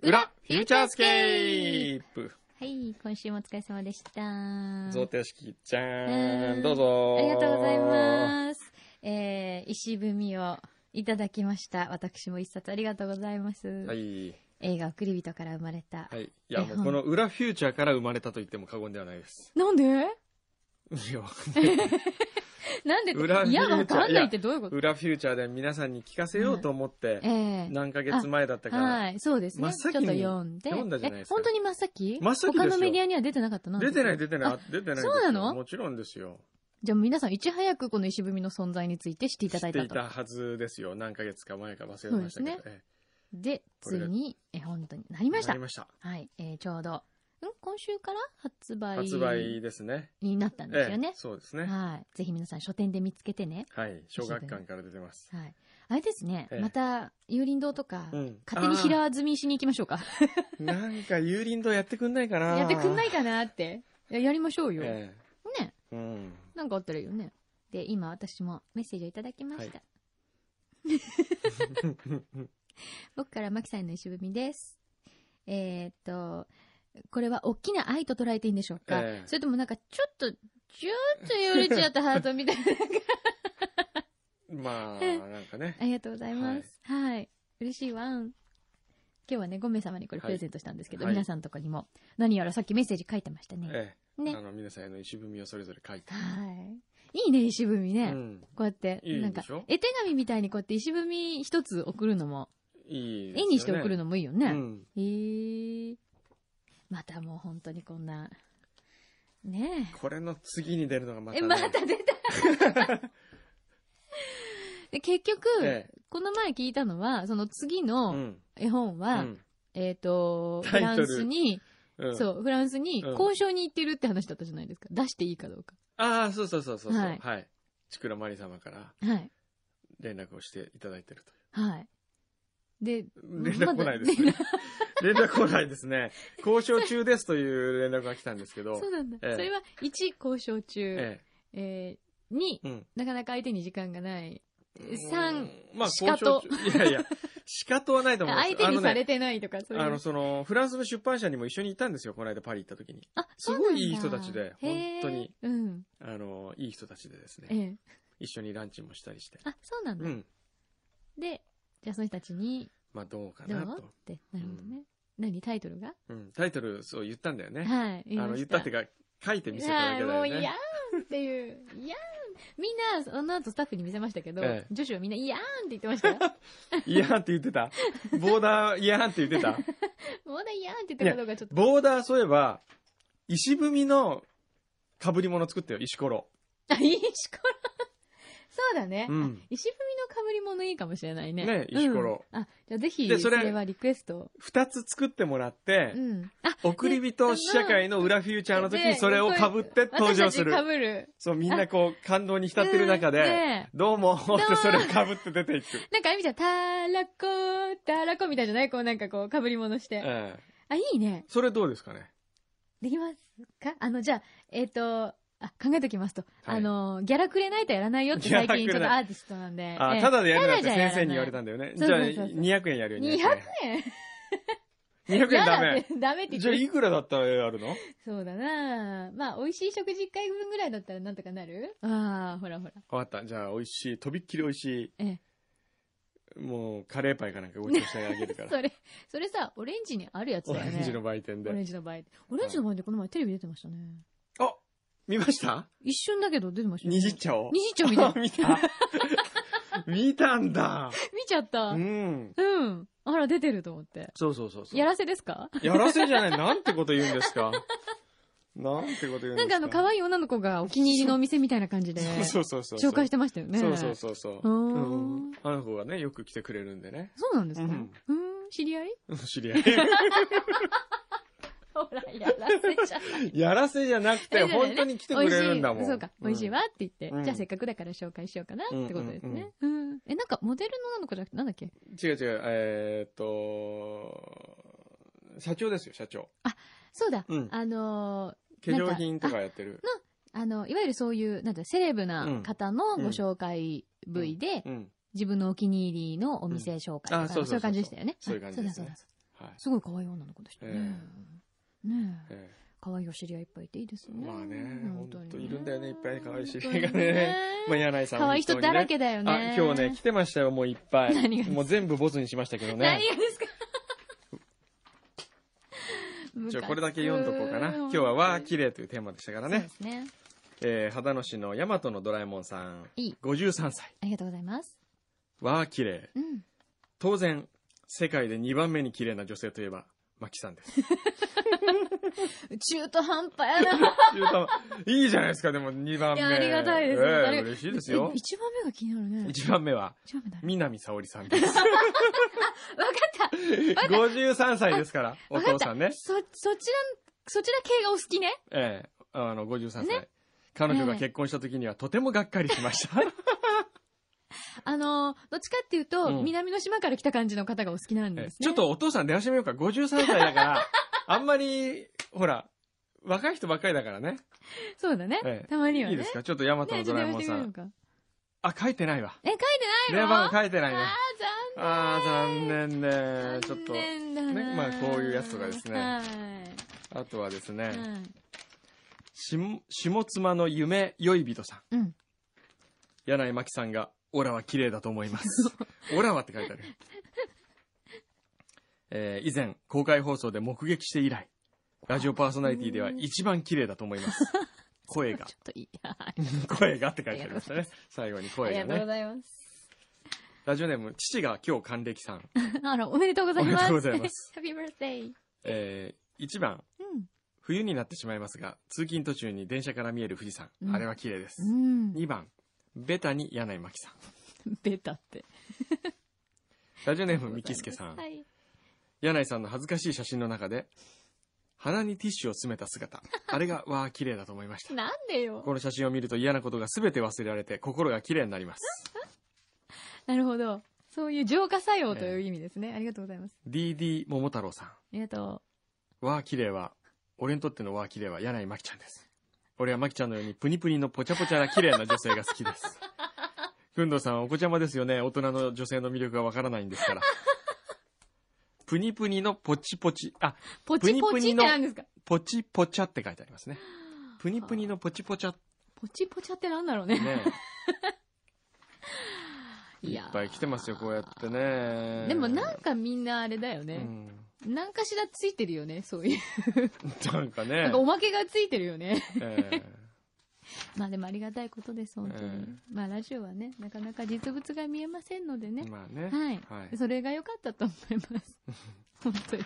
裏フューチャースケープはい、今週もお疲れ様でした。贈呈式ちゃうんん、どうぞありがとうございます。えー、石踏みをいただきました。私も一冊ありがとうございます。はい。映画、送り人から生まれた。はい。いや、もうこの裏フューチャーから生まれたと言っても過言ではないです。なんで？いや、なんで裏フューチャーいや、わかんないってどういうこと？裏フューチャーで皆さんに聞かせようと思って、ええ何ヶ月前だったから、はい、そうですね。ちょっと読んで。読んだじゃないですかえ、本当に真っ先？真っ先ですよ他のメディアには出てなかったの？出てない出てない、あ出てないですよそうなの？もちろんですよ。じゃあ皆さんいち早くこの石踏みの存在について知っていただいたと。知っていたはずですよ。何ヶ月か前か忘れましたけど。そうでえで、ついこれがに絵本とになりえましたなり。ました。はい、えー、ちょうど、ん今週から発売発売ですね。になったんですよねええ。そうですね。はい。ぜひ皆さん書店で見つけてね。はい。小学館から出てます。はい。あれですね、ええまた、有林堂とか、うん勝手に平積みしに行きましょうか。なんか、有林堂やってくんないかなやってくんないかなって。いややりましょうよ。えね。えうん。なんかあったらいいよね。で、今私もメッセージをいただきました。僕からマキさんへの石踏みです。えーっと、これは大きな愛と捉えていいんでしょうか、ええそれともなんかちょっと、ちょっと揺れちゃったハートみたいな。まあ、なんかね。ありがとうございます。はい。嬉しいわん。今日はね、5名様にこれプレゼントしたんですけど、はい皆さんのとこにも、何やらさっきメッセージ書いてましたね。ええ。ねあの、皆さんへの石踏みをそれぞれ書いて。はい。いいね、石踏みね。うん。こうやって、いいなんか絵手紙みたいにこうやって石踏み一つ送るのも、いいね。絵にして送るのもいいよね。うん。へーまたもう本当にこんな、ねこれの次に出るのがまえ。た、え、ね。また出た で結局、えこの前聞いたのは、その次うのん。絵本は、うんえっ、と、フランスに、うん。そう、フランスにうん交渉に行ってるって話だったじゃないですか。出していいかどうか。ああ、そうそうそうそうそう。はいはい。ちくらまり様からはい。連絡をしていただいてるとはい。で、連絡来ないですね。連絡来ないですね。交渉中ですという連絡が来たんですけど。そうなんだ。ええそれは1交渉中、ええー、2、え。うん。なかなか相手に時間がない。うん3、まあ、しかいやいや、仕方はないと思うんです相手にされててないとか、そういう。あの、その、フランスの出版社にも一緒に行ったんですよ、この間パリ行った時に。あ、すごいいい人たちで本当に。うん。あの、いい人たちでですえね、え。一緒にランチもしたりして。あ、そうなんだ。うん。で、じゃあその人たちに、まあ、どうかどう？なと。って、なるほどね。何？タイトルが？うん。タイトル、そう言ったんだよね。はい。あの、言ったってかか、書いて見せただけだはい、よもう、いやね。ーんっていう、いやーん。みんな、その後スタッフに見せましたけど、ええ女子はみんな、いやーんって言ってましたよ。いやーって言ってた。ボーダー、いやーって言ってた。もうだ、いやーんって言ったかどうかちょっと。ボーダー、そういえば、石踏みの被り物作ったよ、石ころ。あ、いいしころ。そうだね。うん。石踏みの被り物いいかもしれないね。ね石ころうんあ、じゃあぜひ、でそれそれはリクエスト。二つ作ってもらってう、ん。あ、送り人試写会の裏フューチャーの時にそれを被って登場する私。たち被る。そう、みんなこう、感動に浸ってる中うんでね、どうも、ってそれを被って出ていく。なんかあれみたいな、たらこ、たらこみたいじゃないこうなんかこう、被り物して。ええ。あ、いいね。それどうですかね？できますか？あの、じゃあ、えっ、と、あ、考えときますと。はいあの、ギャラくれないとやらないよって最近ちょっとアーティストなんで。あ、ええただでやるなって先生に言われたんだよね。じゃあ、そうそうそうそう200円やるよ、200 200円？円。200円ダメ。ダメって言じゃあ、っていくらだったらやるの？そうだなまあ、美味しい食事1回分ぐらいだったらなんとかなる？ああ、ほらほら。わかった。じゃあ、美味しい、とびっきり美味しええ。い、もう、カレーパイかなんかごちそうしてあげるから。それ、それさ、オレンジにあるやつオだよね。レンジの売店オレンで。ジの場合。オレンジの場合でこの前テレビ出てましたね。あ見ました？一瞬だけど出てましたよね。にじっちゃおうにじっちゃおう見た見た見たんだ。見ちゃった。ううん。ん。あら、出てると思って。そうそうそうそう。やらせですか？やらせじゃない。なんてこと言うんですか？なんてこと言うんですか？なんかあの、可愛い女の子がお気に入りのお店みたいな感じで、そうそうそうそう。紹介してましたよね。そうそうそうそう。うーんうんあの子がね、よく来てくれるんでね。そうなんですか？うんうん、知り合い？知り合い。ほら、やらせじゃない。やらせじゃなくて、本当に来てくれるんだもん。そうか、美味しいわって言って、うんじゃあせっかくだから紹介しようかなってことですね。うんえ、なんかモデルの女の子じゃなくて、なんだっけ違う違う、えーっと、社長ですよ、社長。そうだ、うんあの化粧品とかやってる。ー、あの、いわゆるそういう、なんだ、セレブな方のご紹介部位で、うん。自分のお気に入りのお店紹介とか、そういう感じでしたよね。そういう感じですねあそうだそうだはい。すごい可愛い女の子でしたね。ねえ。え可愛いお知り合いいっぱいいていいですね。えまあね、本当にいるんだよね、いっぱい可愛い知り合いがね。まあ、柳井さんも可愛い人だらけだよね。あ、今日ね、来てましたよ、もういっぱい。何がもう全部ボツにしましたけどね何。がですか？じゃあこれだけ読んどこうかな。今日はわー綺麗というテーマでしたからねそうで。すね。えー、秦野市の大和のドラえもんさん。いい。53歳。ありがとうございます。わー綺麗。うん。当然、世界で2番目に綺麗な女性といえば、マキさんです。中途半端やな。中途いいじゃないですか、でも2番目。いやありがたいですえありがえ嬉しいですよえ。一番目が気になるね。1番目は、南沙織さんです。わかった。53歳ですから、お父さんね。そ、そちら、そちら系がお好きね？ええあの、53歳。彼女が結婚した時にはとてもがっかりしました。あの、どっちかっていうと、うん南の島から来た感じの方がお好きなんええですね。ちょっとお父さん電話してみようか。53歳だから、あんまり、ほら、若い人ばっかりだからね。そうだね。ええたまにはね。いいですか？ちょっとヤマトのドねちょっとラえもんさん。やめてみようか。あ、書いてないわ。え、書いてないの？電話番号書いてないね。ああー、残念ね。ー、ちょっと。残念だなねまあこういうやつとかですねはい。あとはですね、はいしも下妻の夢良い人さん。うん。柳井真紀さんが、オラは綺麗だと思います。オラはって書いてある。えー以前、公開放送で目撃して以来、ラジオパーソナリティでは一番綺麗だと思います。声が ちょ。っとい 声がって書いてありましたね。最後にあ声がりがとうごね。ざいます。ラジオネーム、父が今日還暦さん。あら、おめでとうございます。おめでとうございます。Happy birthday. えー、1番、うん。冬になってしまいますが、通勤途中に電車から見える富士山。うんあれは綺麗です。うん。2番、ベタに柳井真紀さん。ベタって。ラジオネーム、ミキスケさん。はい。柳井さんの恥ずかしい写真の中で、鼻にティッシュを詰めた姿。あれが、わあ、綺麗だと思いました。なんでよ。この写真を見ると嫌なことが全て忘れられて、心が綺麗になります。なるほど。そういう浄化作用という意味ですね。ありがとうございます。DD 桃太郎さありがとん。わあ、綺麗は、俺にとってのわあ、綺麗は柳井真紀ちゃんです。俺は真紀ちゃんのようにプニプニのポチャポチャな綺麗な女性が好きです。くんどうさんはお子ちゃまですよね。大人の女性の魅力がわからないんですから。プニプニのポチポチ。あ、う。ポチポチって何ですか？ポチポチャって書いてありますね。プニプニのポチポチャ。ポチポチャってなんだろうね。ね いっぱい来てますよ、こうやってね。でもなんかみんなあれだよね。うん。なんかしらついてるよね、そういう。なんかねなんか。おまけがついてるよね。え まあでもありがたいことです、本当に。えまあラジオはね、なかなか実物が見えませんのでね。えまあね。はい、はいそれが良かったと思います。本当に。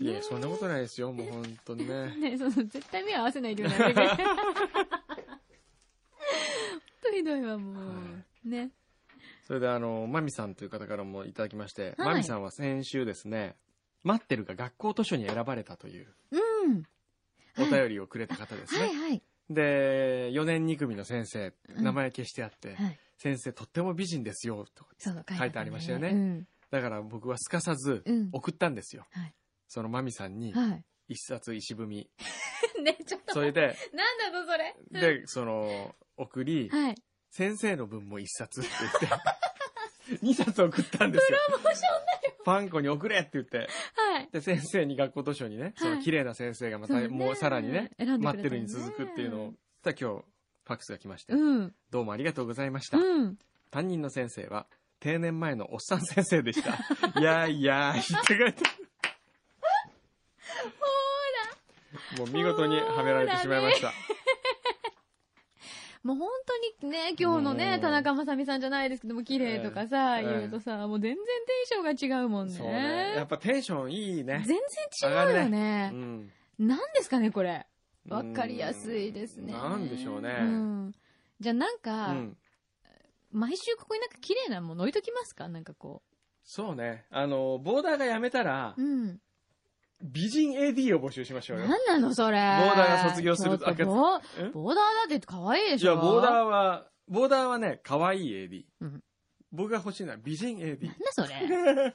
いや、そんなことないですよ、もう本当にね。ね、その、絶対目合わせないでよね。本当ひどいわ、もう。ね。それであの、マミさんという方からもいただきまして、はいマミさんは先週ですね、待ってるが学校図書に選ばれたといううん。お便りをくれた方ですね。はいはい。で、4年2組の先生、うん名前消してあって、はい。先生とっても美人ですよ、と書いてありましたよね。うん。だから僕はすかさずうん送ったんですよ。はいそのマミさんにはい。一冊石踏み。ね、ちょっと。それで、なんだぞ、それ。で、その、送り、はい。先生の分も一冊って言って、二冊送ったんですよ。プロモーションファンコに送れって言って、はい。で、先生に学校図書にね、その綺麗な先生がまた、もうさらにね、待ねってるに続くっていうのを、さあ今日、ファックスが来まして、うん。どうもありがとうございました。うん。担任の先生は、定年前のおっさん先生でした。いやーいやーいって書いてある。もう見事にはめられてしまいました。もう本当にね、今日のね、うん田中雅美さんじゃないですけども、綺麗とかさ、ええ言うとさ、もう全然テンションが違うもんね。そうね。やっぱテンションいいね。全然違うようね。ん。何ですかね、これ。わかりやすいですね。なんでしょうねうん。じゃあなんうか、ん。毎週ここになんか綺麗なもの置いときますか？なんかこそうね。あの、ボーダーがやめたらう。、うん。美人 AD を募集しましょうよ。何なのそれ。ボーダーが卒業するちょっとボーえ？ボーダーだって可愛いでしょいや、ボーダーは、ボーダーはね、可愛い AD。うん僕が欲しいのは美人 AD。なんだそれ。ちょっ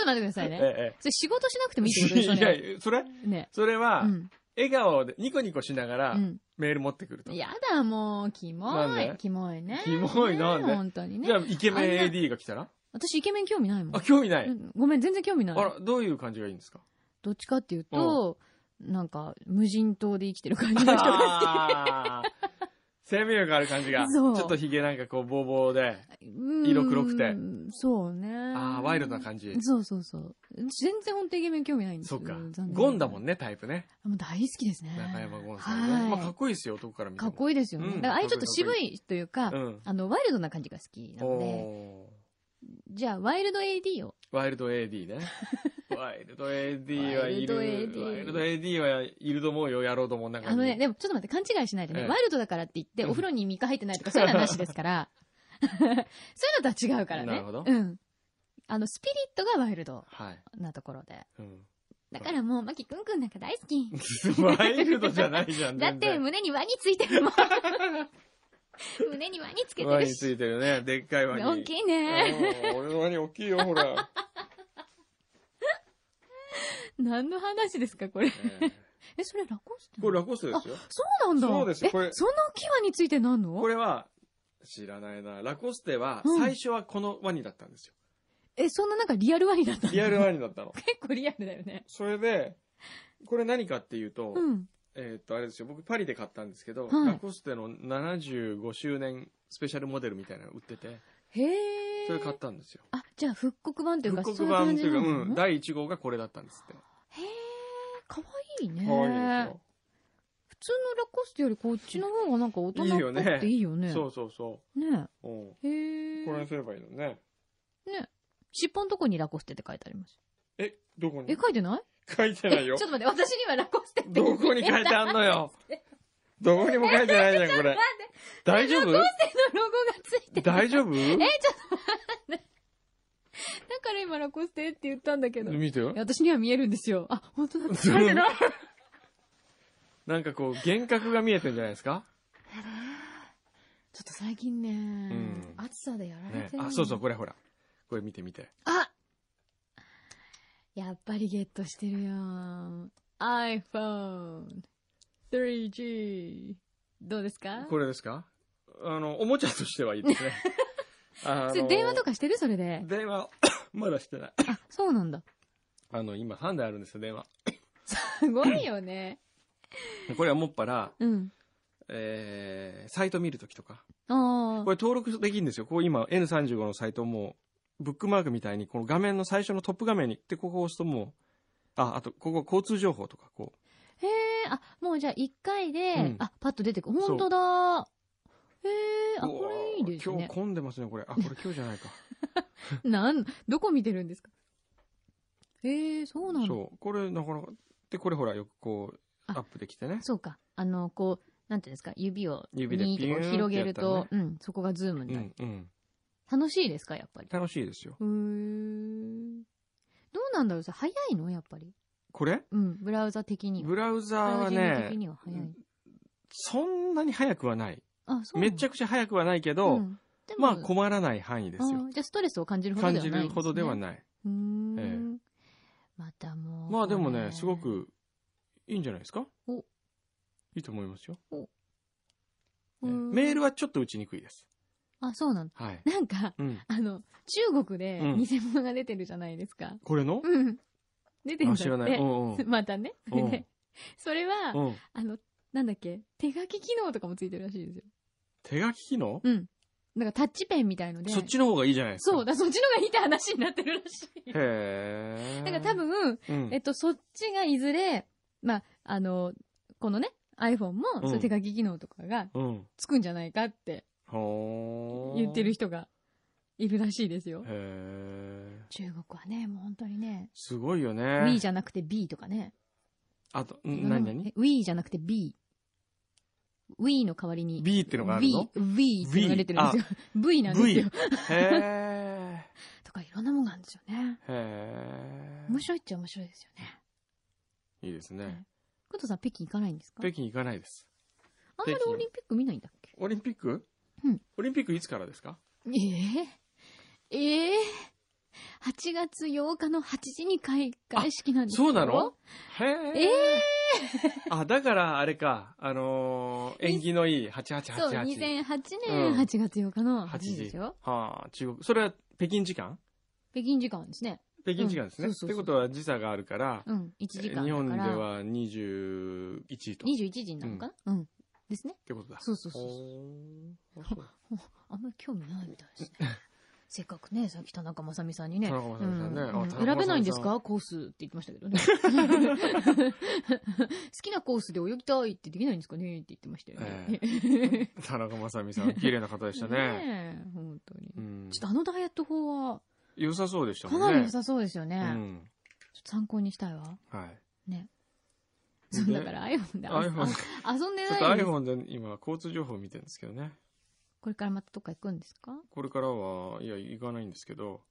と待ってくださいね。えそれ仕事しなくてもえいいってことでしょね。いや、それね。それは、うん。笑顔で、ニコニコしながら、うん。メール持ってくると。やだ、もう、キモい。キモいね。キモいなんで？ね本当にねじゃ。あ、イケメン AD が来たら？私イケメン興味ないもんあ、。興味ない。うんごめん、全然興味ない。あら、どういう感じがいいんですか？どっちかっていうと、なんか、無人島で生きてる感じの人があー生命力ある感じが。ちょっとヒゲなんかこう、ボーボーで。うん色黒くて。そうね。ああ、ワイルドな感じ。そうそうそう。全然本当イケメン興味ないんですよ。そっか。ゴンだもんね、タイプね。もう大好きですね。中山ゴンさんね。はい。まあ、かっこいいですよ、男から見ても。かっこいいですよね。うんだから、ああいうちょっと渋いというか、うん。あの、ワイルドな感じが好きなので、おじゃあ、ワイルド AD を。ーワイルド AD ね。ワイルド AD はいる。ワイルド AD ワイルド AD はいると思うよ、やろうと思う中に。あのね、でもちょっと待って、勘違いしないでね。ええワイルドだからって言って、うんお風呂に3日入ってないとか、そういうのはなしですから。そういうのとは違うからね。なるほどうん。あの、スピリットがワイルドはい。なところで。うん。だからもう、マキくんくんなんか大好き。ワイルドじゃないじゃん、だって、胸にワニついてるもん。胸にワニつけてワニつるし。いてるね、でっかいワニ。大きいね。うん俺のワニ大きいよ、ほら。何の話ですか、これ。えええ、それラコステこれラコステですよ。そうなんだ。そうですえ、これそんな大きいワニついてなんの？これは、知らないな。ラコステは、うん最初はこのワニだったんですよ。え、そんななんかリアルワニだったの？リアルワニだったの。結構リアルだよね。それで、これ何かっていうと、うん。えーっと、あれですよ。僕パリで買ったんですけど、はいラコステの75周年スペシャルモデルみたいなの売ってて、へえ。それ買ったんですよ。あ、じゃあ復刻版というか、復刻版というか、そうん、第1号がこれだったんですって。へえ、かわいいね。かわいいでしょ。普通のラコステよりこっちの方がなんか大人っぽくていいよね。そうそうそねう。うん。へえ。これにすればいいのね。ね。尻尾のとこにラコステって書いてあります。え、どこに？え、書いてない？書いてないよえ ちょっ。と待って、私にはラコステってどこに書いてあんのよ。どこにも書いてないじゃん、これ。大丈夫？のロゴがついてる。大丈夫？え、ちょっと待って。だから今ラコステって言ったんだけど。い見てよや。私には見えるんですよ。あ、本当だ。書いてない。なんかこう、幻覚が見えてんじゃないですか？ちょっと最近ね、ん暑さでやられてる、。ねあ、そうそう、これほら。これ見て見て。あやっぱりゲットしてるよ。iPhone 3G。どうですか？これですか？あの、おもちゃとしてはいいですね。あそれ電話とかしてる？それで。電話、まだしてない。あ、そうなんだ。あの、今3台あるんですよ、電話。すごいよね。これはもっぱら、うん。えー、サイト見るときとか。あこれ登録できるんですよ。こう今 N35 のサイトも、ブックマークみたいに、この画面の最初のトップ画面に行って、ここを押すともう、あ、あと、ここ交通情報とか、こあ。あ、もうじゃあ1回で、うんあ、パッと出てくる。ほんとだ。へえ、う。あ、これいいです今日。混んでますね、これ。あ、これ今日じゃないか。なん、どこ見てるんですか？へえ、そうなんだ。そう。これ、なかなか、で、これほら、よくこう、アあップできてね。そうか。あの、こう、なんていうんですか、指を、指でにーってこうピューンって広げると、うん、そこがズームになる。うん、うん。楽しいですか、やっぱり？楽しいですよ。へーどうなんだろうさ、早いの？やっぱり。これ？うん、ブラウザ的には。ブラウザーはね。そんなに早くはない。あ、そうめっちゃくくちゃ早くはないけど、うん、まあ困らない範囲ですよ。あじゃあストレスを感じるほど感ではないね、じるほどではい。ない。うーん、えまたもう。まあでもね、すご。くいいんじゃないですか？おいいと思いますよ。うーんメールはちょっと打ちにくいです。あ、そうなんだ。はい。なんか、うん。あの、中国でうん偽物が出てるじゃないですか。これの？うん。出てるんだあ、って。知らない。うんうん。またね。それは、うん。あの、なんだっけ、手書き機能とかもついてるらしいですよ。手書き機能？うん。なんかタッチペンみたいので。そっちの方がいいじゃないですか。そうだ、そっちのがいいって話になってるらしい。へー。だから多分、うん、えっと、そっちがいずれ、まあ、あの、このね、iPhone も、うんそう手書き機能とかがうん。つくんじゃないかって。言ってる人がいるらしいですよ。中国はね、もう本当にね、すごいよね。Wii じゃなくて B とかね。あと、ん何何？え ?We じゃなくて B。We の代わりに。?B ってのがあるの ?V、V っていうのが出てるんですよ。V なんです ?V よ。。へ とかいろんなもんがあるんですよね。面白いっちゃ面白いですよね。ー。いいですね。工藤さん北京行かないんですか？北京行かないです。あんまりオリンピック見ないんだっけ？オリンピック？うんオリンピックいつからですか？ええええ8月8日の8時に開会式なんですよそうなの？へー。ええあ、だから、あれか、あのー、縁起のいいそう、8888。2008うん年8月8日の8 8時時ですよ。はあ、中国。それは北京時間？北京時間ですね。北京時間ですね。うんそうそうそうってことは時差があるから、うん、1時間だから。日本では21時と。っ21時になるのかな？うん。ですね。てことだ。そうそうそうそうあんまり興味ないみたいですね。せっかくね、さっき田中正美さんにね、選べないんですか？コースって言ってましたけどね。好きなコースで泳ぎたいってできないんですかね？って言ってましたよね。え田中正美さん、綺麗な方でしたね。ねえ本当に。うんちょっとあのダイエット法は、良さそうでしたね。かなり良さそうですよね。うん。ちょっと参考にしたいわ。はい。ね。でそう、だから iPhone で遊んでないんです。iPhone で今、交通情報を見てるんですけどね。これからまたどっか行くんですか？これからは、いや、行かないんですけど、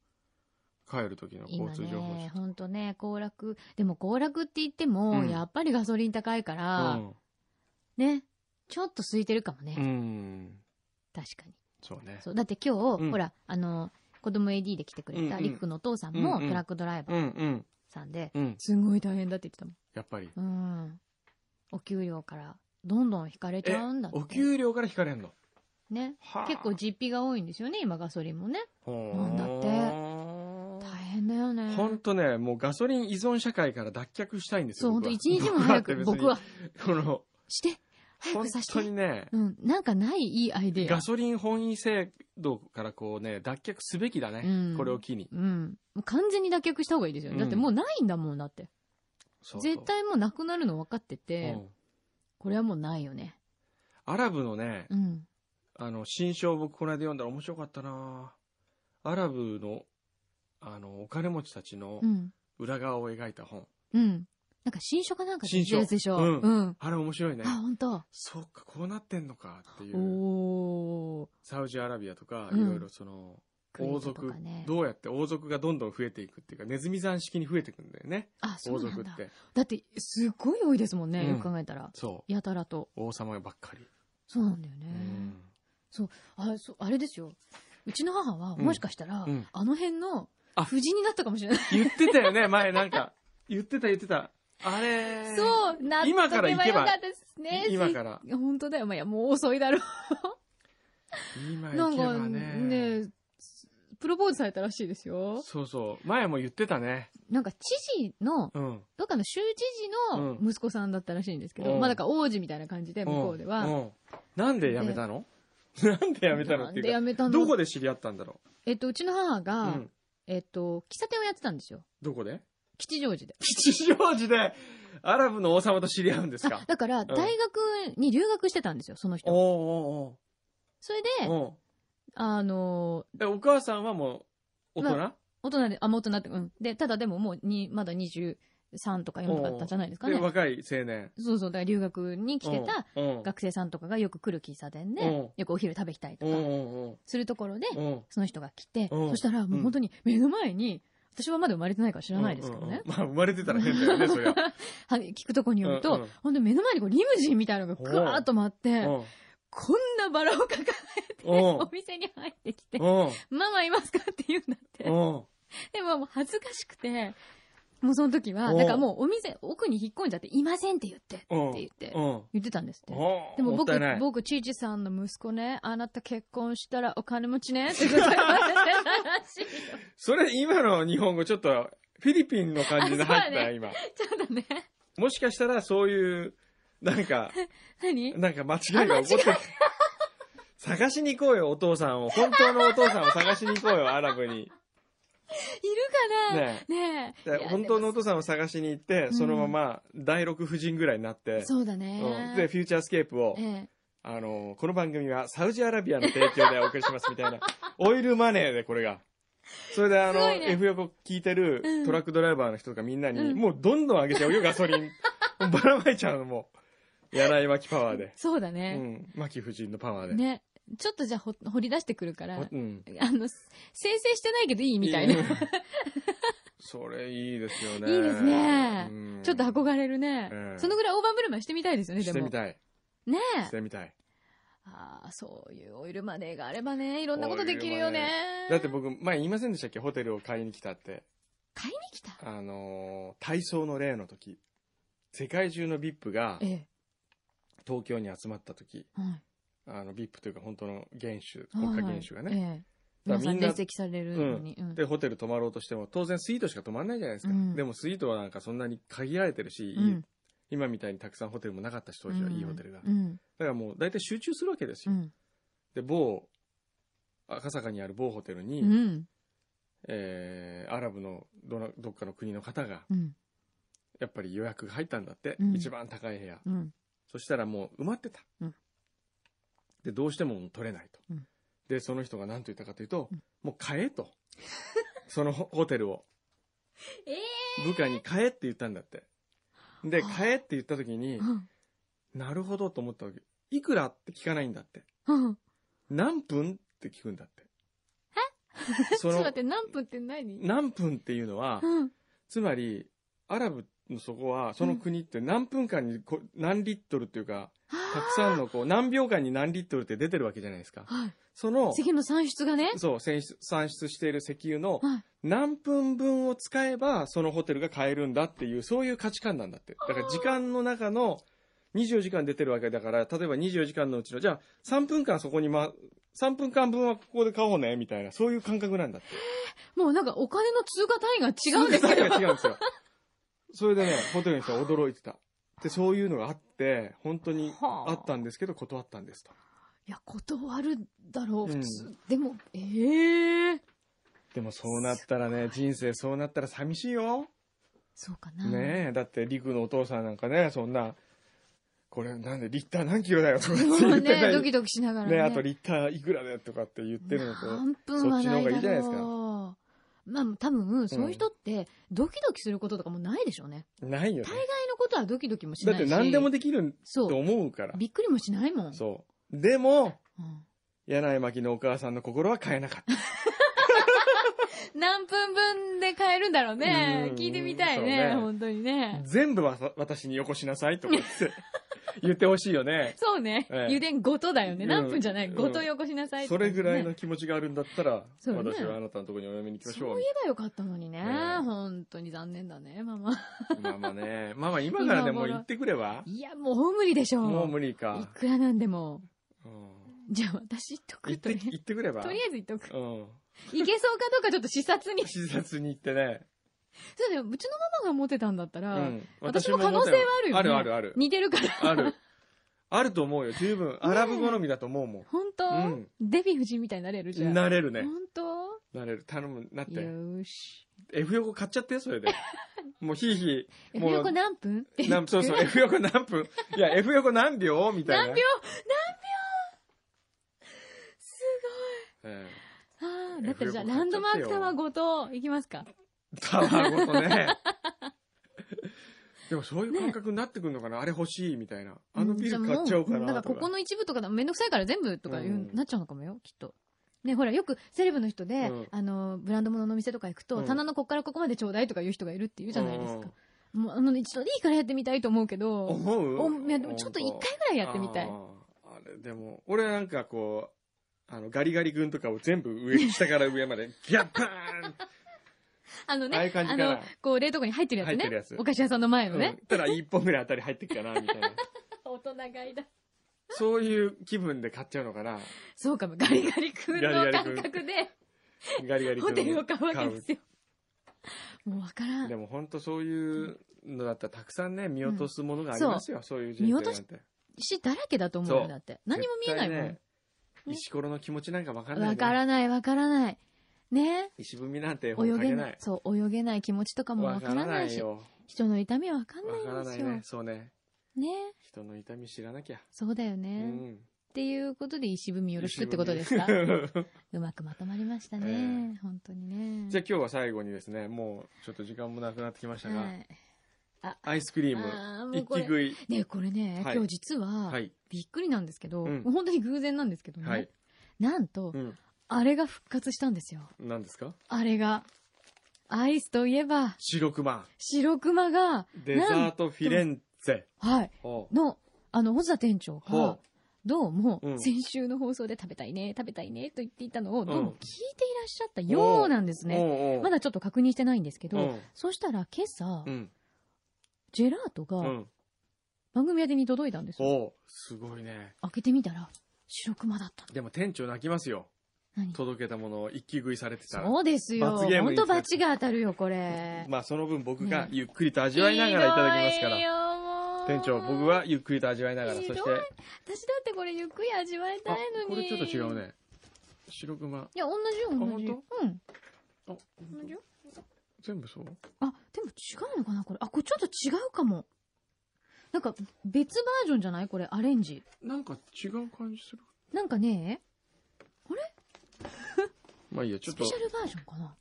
帰る時の交今通情報ね、ほんとね、行楽、でも行楽って言っても、うんやっぱりガソリン高いから、ね、ちょっと空いてるかもね。うん。うん。確かに。そうね。そう。だって今日、うんほら、あの、子供 AD で来てくれた、うんうんりくくのお父さんもうんうんトラックドライバーうんうん。さんで、うん。すごい大変だって言ってたもん。やっぱり。うん。お給料からどんどん引かれちえゃうんだって。お給料から引かれんの？ね。はあ結構実費が多いんですよね、今ガソリンもね。ほなんだってて大変だよね。ほんとね、もうガソリン依存社会から脱却したいんですそう、よ。ほんと一日も早く、僕は、。この、して、早本くさせて。当にね、うん、なんかないいいアイデアガ。ソリン本位制度からこうね、脱却すべきだね。うんこれを機に。うん。完全に脱却した方がいいですよだってもうないんだもんだって。そうそう絶対もうなくなるの分かってて、うんこれはもうないよね。アラブのね、うん。あの、新書を僕この間読んだら面白かったなアラブの、あの、お金持ちたちのうん。裏側を描いた本。うん。なんか新書かなんか新書やつでしょ。うんうん。あれ面白いねあ、。ほんと。そっか、こうなってんのかっていう。おー。サウジアラビアとか、うんいろいろその、王族かね、どうやって王族がどんどん増えていくっていうか、ネズミ山式に増えていくんだよね。あ、そ王うなんだ。族って。だって、すっごい多いですもんね、うんよく考えたら。そやたらと。う。王様ばっかり。そうなんだようね。ん。あそうあれですよ。うちの母は、うんもしかしたら、うんあの辺の、あ夫人になったかもしれない。言ってたよね、前なんか。言ってた言ってた。あれそう、なっと今から行けば。今から。せ本当だよ。まあ、いや、もう遅いだろう。今行なんかけばね。ね、プロポーズされたらしいですよ。そうそう。前も言ってたね。なんか知事の、うん。どっかの州知事の息子さんだったらしいんですけど、うんまあだから王子みたいな感じで、向こうでは。んんなんで辞めたの？なんで辞めたのっていうか、でやめたの？どこで知り合ったんだろえっと、うちの母う。が、うん。えっと、喫茶店をやってたんですよ。どこで？吉祥寺で。吉祥寺で、アラブの王様と知り合うんですか？あだから、大学に留学してたんですよ、その人。おーおそれで、あの、ーえ、お母さんはもう、大人、大人で、あ、もっとなって、うん。で、ただでももう、に、まだ23とか4とかだったんじゃないですかで、ね。若い青年。そうそう、だから留学に来てたうん、学生さんとかがよく来る喫茶店でうん、よくお昼食べきたいとうんか、うん。するところで。その人が来て、うん。そしたらもう本当に目の前に、私はまだ生まれてないから知らないですけどね。うんうんうん。まあ、生まれてたら変だよね、そりゃ。は聞くとこによると、うんうん。ほんで目の前にこうリムジンみたいなのがぐわーっと回って、うん。こんなバラを抱えて、うん。お店に入ってきて、うん。ママいますか？って言うんだって。うん。でももう恥ずかしくて、もうその時は、うんだからもうお店、奥に引っ込んじゃって、いませんって言って、ってうん言って、うん言ってたんですって。うんでも僕僕、ちいちさんの息子ね、あなた結婚したらお金持ちね、って言われてたらしいよ。それ、今の日本語ちょっと、フィリピンの感じで入ったね今。ちょっとね、もしかしたら、そういう、なんか、何？なんか間違いが起こってる。探しに行こうよ、お父さんを。本当のお父さんを探しに行こうよ、アラブに。いるかな？ねねえ。で本当のお父さんを探しに行って、そのまま第六夫人ぐらいになって、そうだね。うんで、フューチャースケープを、ええ。あの、この番組はサウジアラビアの提供でお送りしますみたいな、オイルマネーでこれが。それであの、ね F 横聞いてるうんトラックドライバーの人とかみんなに、うんもうどんどん上げちゃうよ、ガソリン。ばらまいちゃうの、もう。柳井巻パワーで。うそうだね。ん。巻夫人のパワーで。ね。ちょっとじゃあほ掘り出してくるから、うん。あの、先制してないけどいいみたいな。うんそれいいですよね。いいですねうんちょっと憧れるね、ええそのぐらい大盤振る舞いしてみたいですよね、でも。してみたい。ねえ。してみたい。ああ、そういうオイルマネーがあればね、いろんなことできるよね。だって僕、前言いませんでしたっけ？ホテルを買いに来たって。買いに来た？あのー体操の例の時。世界中の VIP がええ。東京に集まった時。はい。あの、VIP というか本当の元首、はい国家元首がね。ええ。皆さんだからみんな列席されるのに。うんで、ホテル泊まろうとしても、当然スイートしか泊まんないじゃないですか。うんでもスイートはなんかそんなに限られてるし、いいうん今みたいにたくさんホテルもなかったし、当時はいいホテルが。だうん。からもう大体集中するわけですよ。うん。で、某、赤坂にある某ホテルに、うん。えーアラブのどなどっかの国の方が、うん。やっぱり予約が入ったんだって、うん一番高い部屋。うん。そしたらもう埋まってた。うんで、どうしても取れないと。うんで、その人が何と言ったかというと、うんもう買えと。そのホホテルを。え部下に買えって言ったんだって。で、はあ買えって言った時にえ、うん。なるほどと思ったわけ。いくらって聞かないんだって。うん。何分って聞くんだって。そのちょっと待っ、て、何分って何？何分っていうのは、うん。つまり、アラブのそこは、その国って何分間にこ何リットルっていうか、たくさんのこう、何秒間に何リットルって出てるわけじゃないですか。はい。その、次の算出がね。そう、産出産出している石油のはい。何分分を使えばそのホテルが買えるんだっていう、そういう価値観なんだって。だから時間の中の24時間出てるわけだから、例えば24時間のうちの、じゃあ3分間そこにま、3分間分はここで買おうね、みたいな、そういう感覚なんだって。もうなんかお金の通貨単位が違うんですけど。数が違うんですよ。それでね、ホテルの人は驚いてた。で、そういうのがあって、本当にはああったんですけど、断ったんですと。いや、断るだろう、うん普通。でも、ええでもそうなったらね、人生そうなったら寂しいよ。そうかな。ねえ、だって、リクのお父さんなんかね、そんな、これなんでリッター何キロだよとか って言って。ね、ドキドキしながらね。ねあとリッターいくらだよとかって言ってるのと。そっちの方がいいじゃないですかまあ、多分、そういう人って、ドキドキすることとかもないでしょうね。ないよね大。概のことはドキドキもしだないし。って何でもできるとそう。思うから。びっくりもしないもん。そう。でも、うん柳井巻のお母さんの心は変えなかった。何分分で買えるんだろうねう。ん聞いてみたいそうね。ね本当にね。全部は私によこしなさいとかって 言ってほしいよね。そうね。ええ油田ごとだよね。うん何分じゃない？うんごとよこしなさいってそれぐらいねの気持ちがあるんだったら、そうね私はあなたのところにお嫁に行きましょうそう言。えばよかったのにね。本当に残念だね、ママ。ママね。ママ今からでも言ってくれば？いや、もう無理でしょ。もう無理いか。くらなんでも。うんじゃあ私言っとく言って、とり言ってくれば？とりあえず言っとく。うん。いけそうかどうかちょっと視察に。視察に行ってね。そうだよ、うちのママが持ってたんだったら、うん。私も可能性はあるよね。あるあるある。似てるから。ある。あると思うよ。十分。アラブ好みだと思うも本当、うんデヴィ夫人みたいになれるじゃん。ん。なれるね。本当？なれる。頼む。なって。よーし。F 横買っちゃってよ、それで。もうひいひえ、もう横何分？ってい。なんそうそう、F 横何分？いや、F 横何秒？みたいな。何秒？すえごい。ああ、だったらじゃあ、F ランドマークタワーごと行きますか。えタワーごとね。でもそういう感覚になってくるのかな、あれ欲しいみたいな。あのビル買っちゃおうかんなとか。かここの一部とかめんどくさいから全部とか言う、うんなっちゃうのかもよ、きっと。ね、ほら、よくセレブの人で、うんあの、ブランド物の店とか行くと、うん棚のこっからここまでちょうだいとか言う人がいるって言うじゃないですか。もう、あの、一度でいいからやってみたいと思うけど、思うおいや、でもちょっと一回ぐらいやってみたいあ。れ、でも、俺はなんかこう、あの、ガリガリ君とかを全部上、下から上まで、ギャッパーン あのね、ああいう感じかなの、こう、冷凍庫に入ってるやつね。入ってるやつお菓子屋さんの前のね。うんたら一本ぐらい当たり入ってきたな、みたいな。大人買いだ。そういう気分で買っちゃうのかな。そうかも、ガリガリ君の感ガリガリ君覚で、ガリガリ君ホテルを買うわけですよ。もうわからんで。も本当そういうのだったらたくさんね、見落とすものがありますよ、そういう人生なんて。見落としだらけだと思うよ、だって。何も見えないもん絶対ね。石ころの気持ちなんかわかんない、ね。わからない、わからない。ね石踏みなんて本泳。げないそう、泳げない気持ちとかもわからないし、よ。人の痛みはわかんわないんですよ。からないね。そうね。ね人の痛み知らなきゃ。そうだようね。ん。っていうことで石踏みよろしくってことですか？うまくまとまりましたね。本当にね。じゃあ今日は最後にですね、もうちょっと時間もなくなってきましたが、はい。あアイスクリーム、一気食い。ねこれね、はい今日実は、はい。びっくりなんですけど、本当に偶然なんですけどね。はい。なんと、うん。あれが復活したんですよ。何ですか？あれが。アイスといえば、白熊。白熊が、デザートフィレンツェ。はい、ほの、あの、細田店長ほが、どうもう、ん先週の放送で食べたいね、食べたいね、と言っていたのを、んどうも聞いていらっしゃったようなんですう。ね。まだちょっと確認してないんですけど、うんそうしたら今朝、うん。ジェラートがうん。番組宛てに届いたんですよ。すごいね。開けてみたら、白熊だったの。でも店長泣きますよ。何？届けたものを一気食いされてたら。そうですよ。罰ゲーム本に当バチが当たるよ、これ。まあその分僕がねゆっくりと味わいながらいただきますから。いよもう店長、僕はゆっくりと味わいながら、そして、私だってこれゆっくり味わいたあいのに。これちょっと違う。ね。白熊。いや、同じよ、同じ。あうん。あ、同じよ。全部そう？あ、でも違うのかな、これ。あ、これちょっと違うかも。なんか、別バージョンじゃない？これ、アレンジ。なんか違う感じする。なんかね、まあいいや、ちょっとスペシ。ャルバージョンかな？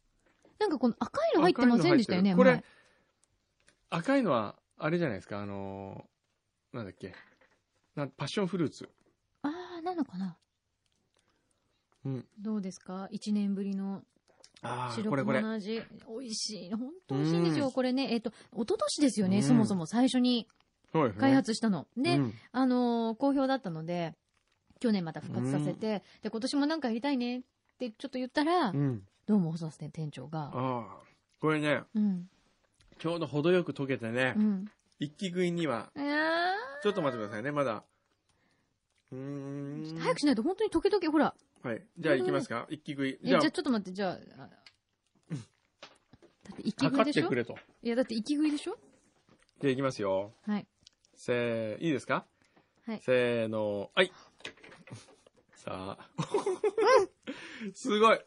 なんかこの赤いの入ってませんでしたよね、赤いの入ってる前これ、赤いのは、あれじゃないですか、あのー、なんだっけ。なパッションフルーツ。あー、なのかな？うん。どうですか？一年ぶりのああ、白これこれ。熊の味。美味しい。本当美味しいんですよ。うんこれね、えっと、一昨年ですよね、うんそもそも最初にそうですね開発したの。で、うんあのー好評だったので、去年また復活させて、で、今年もなんかやりたいねってちょっと言ったら、うん。どうも細田店長が、ああ。これね、うん、ちょうど程よく溶けてねう、ん。一気食いには、ちょっと待ってくださいね、まだ。うーん。早くしないと本当に時々、ほら、はい。じゃあ行きますか？一気食い。えじゃあじゃあ、ちょっと待って、じゃあ、あだって、息食い測っでしてょくれと。いや、だって息食いでしょ？じゃあ行きますよ。はい。せー、いいですか？はいせーの、はい。すごい。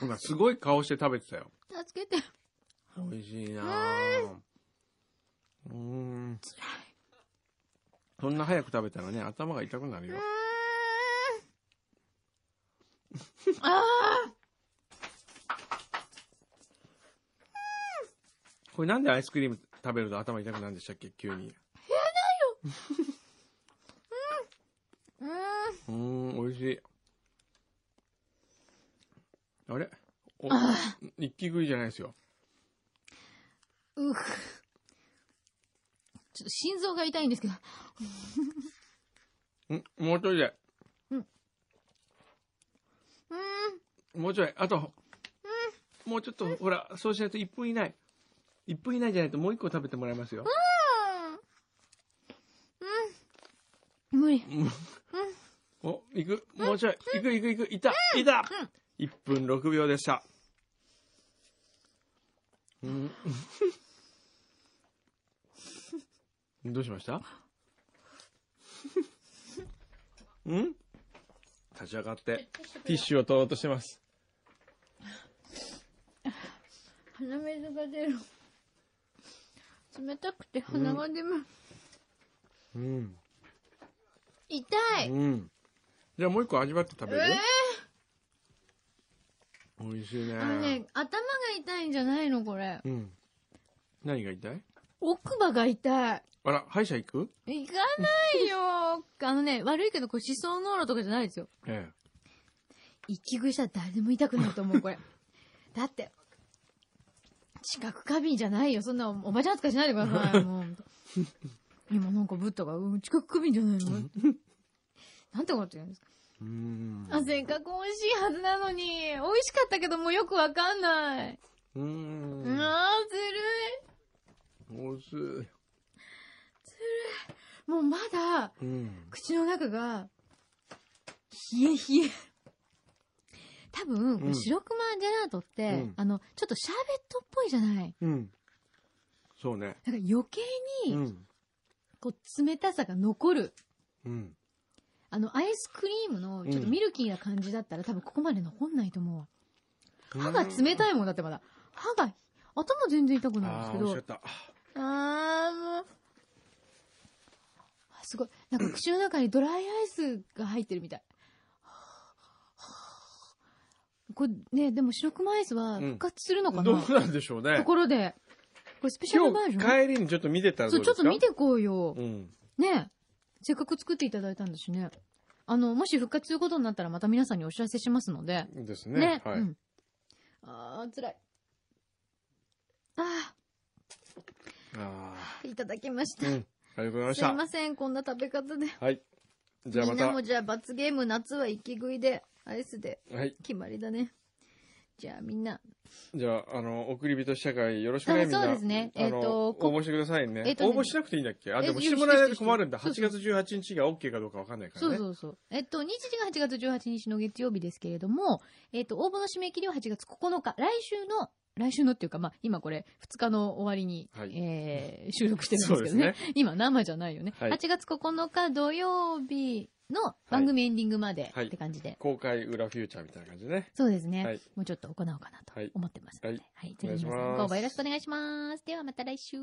今すごい顔して食べてたよ。助けて。美味しいなぁ。うーん。そんな早く食べたらね、頭が痛くなるよ。あこれなんでアイスクリーム食べると頭痛くなるんでしたっけ？急に。ーうーん。美味しい。あれ？お一気食いじゃないですよ。うふ。ちょっと心臓が痛いんですけど。んもうちょいで。うーん。もうちょい。あと、もうちょっと、ほら、そうしないと1分以内。1分以内じゃないともう1個食べてもらいますよ。うん。無理。お、行く。もうちょい。行く行く行く。いたいた !1 分6秒でした。うん。どうしました？ん？立ち上がって、ティッシュを取ろうとしてます。鼻水が出る。冷たくて鼻が出ます。うん。痛い。うん。じゃあもう一個味わって食べる、え美味しいね。ー、あのね、頭が痛いんじゃないのこれ。うん。何が痛い？奥歯が痛い。あら、歯医者行く？行かないよ。あのね、悪いけど、これ思想濃度とかじゃないですよ。え息食いしたら誰でも痛くなると思う、これ。だって、知覚過敏じゃないよ。そんなおばちゃん扱いしないでください。もう。今なんかブッダが、うん、知覚過敏じゃないの？なんてこと言うんですか？あ、せっかく美味しいはずなのに、美味しかったけどもうよくわかんない。う。うんあー、ずるい。おいしい。もうまだ、うん。口の中が、冷え冷え。多分、うん白熊ジェラートって、うんあの、ちょっとシャーベットっぽいじゃないうん。そうね。だから余計に、うん。こう、冷たさが残る。うん。あの、アイスクリームの、ちょっとミルキーな感じだったら、多分ここまで残んないと思う。歯が冷たいもんだってまだ。歯が、頭全然痛くなるんああ、ですけど美味しか。った。あー、もう。あすごい。なんか口の中にドライアイスが入ってるみたい。これね、でも白熊アイスは復活するのかな、どうなんでしょうねと。ころで。これスペシャルバージョン？今日帰りにちょっと見てたらどそうう、ですか？ちょっと見てこうよ。うん。ねせっかく作っていただいたんだしね。あの、もし復活することになったらまた皆さんにお知らせしますので。ですね。ね。はい。うん。あー、辛い。ああー、いただきました。あ。うん。ありがとうございますした。いません、こんな食べ方で。はい。じゃあまた。みんなもじゃあ罰ゲーム夏は息食いで、アイスではい。決まりだね。じゃあみんな、じゃあ、あの、送り人社会よろしくね、あみんな。そうですねえっと応募してくださいね。えっとね応募しなくていいんだっけ？あ、えでもしてもらえないと困るんだ。8してして月18日が OK かどうかわかんないからね。そうそうそう。えっと、日時が8月18日の月曜日ですけれども、えっと、応募の締め切りは8月9日、来週の、来週のっていうか、まあ、今これ、2日の終わりに、はいえー収録してるんですけどね。そう今、生じゃないよね。はい8月9日土曜日の番組エンディングまではいって感じで。公開裏フューチャーみたいな感じでね。そうですね、はいもうちょっと行おうかなとはい思ってますので。ははいい。ぜひ皆さん、よろしくお願いします。ではまた来週。